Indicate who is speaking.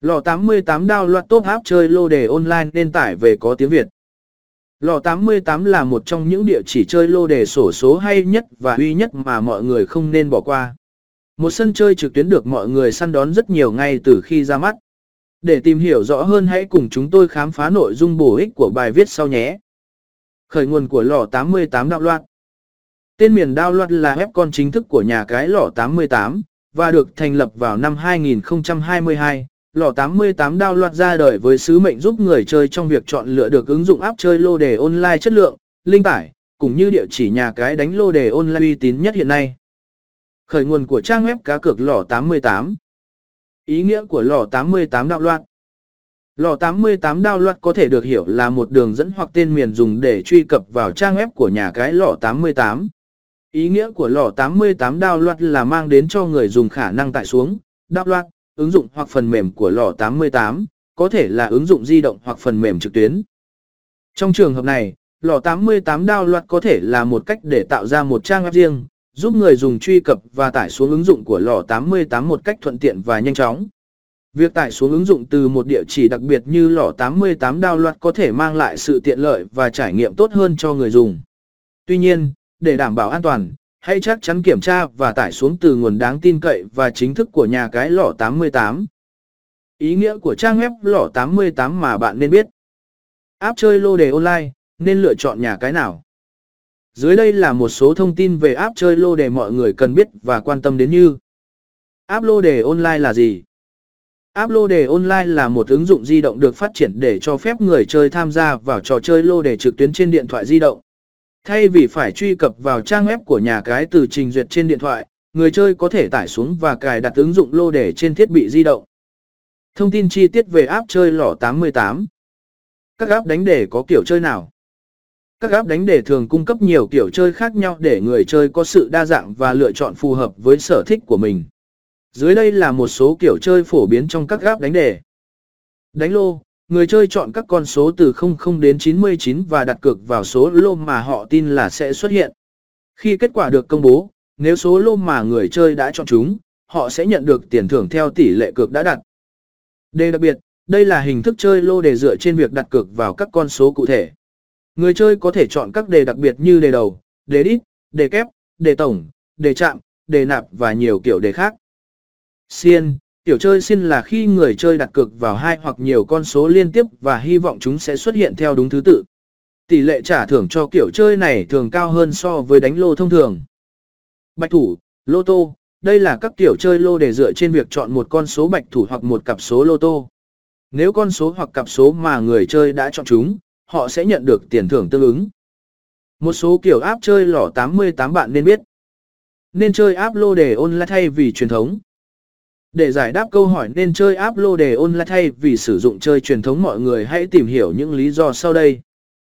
Speaker 1: Lò 88 đao loạt top áp chơi lô đề online nên tải về có tiếng Việt. Lò 88 là một trong những địa chỉ chơi lô đề sổ số hay nhất và uy nhất mà mọi người không nên bỏ qua. Một sân chơi trực tuyến được mọi người săn đón rất nhiều ngay từ khi ra mắt. Để tìm hiểu rõ hơn hãy cùng chúng tôi khám phá nội dung bổ ích của bài viết sau nhé. Khởi nguồn của lò 88 đạo loạt. Tên miền đao loạt là web con chính thức của nhà cái lò 88 và được thành lập vào năm 2022. Lò 88 đao loạt ra đời với sứ mệnh giúp người chơi trong việc chọn lựa được ứng dụng áp chơi lô đề online chất lượng, linh tải, cũng như địa chỉ nhà cái đánh lô đề online uy tín nhất hiện nay. Khởi nguồn của trang web cá cược lò 88 Ý nghĩa của lò 88 đạo loạt Lò 88 đao loạt có thể được hiểu là một đường dẫn hoặc tên miền dùng để truy cập vào trang web của nhà cái lò 88. Ý nghĩa của lò 88 đao loạt là mang đến cho người dùng khả năng tải xuống, đao loạt, ứng dụng hoặc phần mềm của lò 88, có thể là ứng dụng di động hoặc phần mềm trực tuyến. Trong trường hợp này, lò 88 đao loạt có thể là một cách để tạo ra một trang web riêng, giúp người dùng truy cập và tải xuống ứng dụng của lò 88 một cách thuận tiện và nhanh chóng. Việc tải xuống ứng dụng từ một địa chỉ đặc biệt như lò 88 download có thể mang lại sự tiện lợi và trải nghiệm tốt hơn cho người dùng. Tuy nhiên, để đảm bảo an toàn, hãy chắc chắn kiểm tra và tải xuống từ nguồn đáng tin cậy và chính thức của nhà cái lò 88. Ý nghĩa của trang web lò 88 mà bạn nên biết. App chơi lô đề online, nên lựa chọn nhà cái nào? Dưới đây là một số thông tin về app chơi lô đề mọi người cần biết và quan tâm đến như App lô đề online là gì? App lô đề online là một ứng dụng di động được phát triển để cho phép người chơi tham gia vào trò chơi lô đề trực tuyến trên điện thoại di động. Thay vì phải truy cập vào trang web của nhà cái từ trình duyệt trên điện thoại, người chơi có thể tải xuống và cài đặt ứng dụng lô đề trên thiết bị di động. Thông tin chi tiết về app chơi lỏ 88 Các app đánh đề có kiểu chơi nào? Các app đánh đề thường cung cấp nhiều kiểu chơi khác nhau để người chơi có sự đa dạng và lựa chọn phù hợp với sở thích của mình. Dưới đây là một số kiểu chơi phổ biến trong các app đánh đề. Đánh lô, người chơi chọn các con số từ 00 đến 99 và đặt cược vào số lô mà họ tin là sẽ xuất hiện. Khi kết quả được công bố, nếu số lô mà người chơi đã chọn chúng, họ sẽ nhận được tiền thưởng theo tỷ lệ cược đã đặt. Đề đặc biệt, đây là hình thức chơi lô đề dựa trên việc đặt cược vào các con số cụ thể. Người chơi có thể chọn các đề đặc biệt như đề đầu, đề đít, đề kép, đề tổng, đề chạm, đề nạp và nhiều kiểu đề khác. Xiên, tiểu chơi xin là khi người chơi đặt cược vào hai hoặc nhiều con số liên tiếp và hy vọng chúng sẽ xuất hiện theo đúng thứ tự. Tỷ lệ trả thưởng cho kiểu chơi này thường cao hơn so với đánh lô thông thường. Bạch thủ, lô tô, đây là các kiểu chơi lô để dựa trên việc chọn một con số bạch thủ hoặc một cặp số lô tô. Nếu con số hoặc cặp số mà người chơi đã chọn chúng, họ sẽ nhận được tiền thưởng tương ứng. Một số kiểu áp chơi lỏ 88 bạn nên biết. Nên chơi áp lô đề online thay vì truyền thống. Để giải đáp câu hỏi nên chơi áp lô đề online thay vì sử dụng chơi truyền thống, mọi người hãy tìm hiểu những lý do sau đây.